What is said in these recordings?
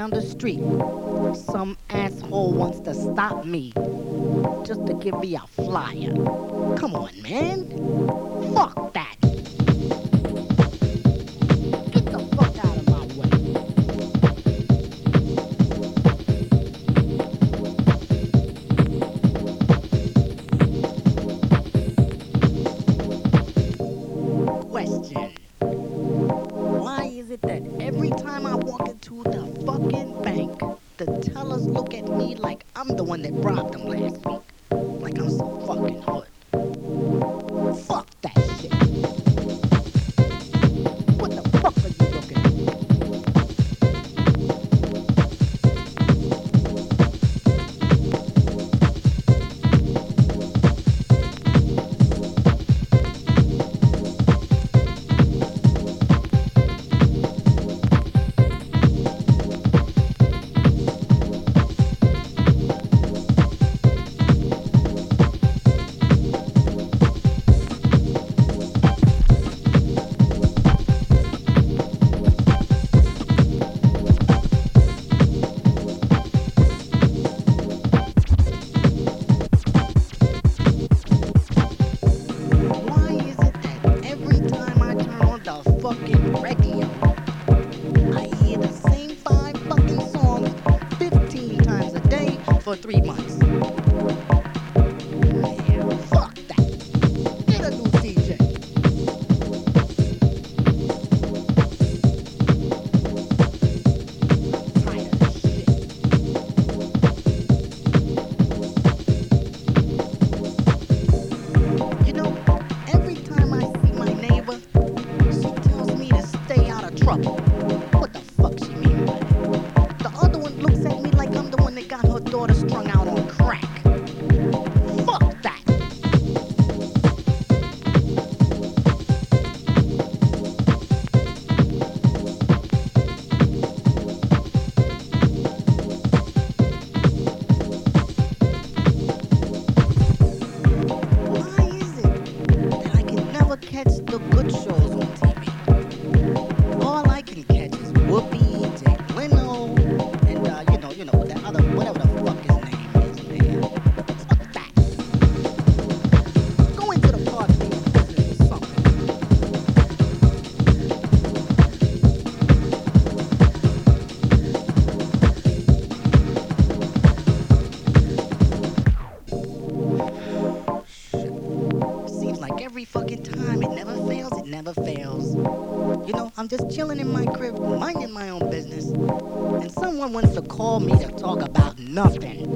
down the street, some asshole wants to stop me just to give me a flyer. Come on, man. just chilling in my crib, minding my own business. And someone wants to call me to talk about nothing.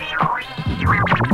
you.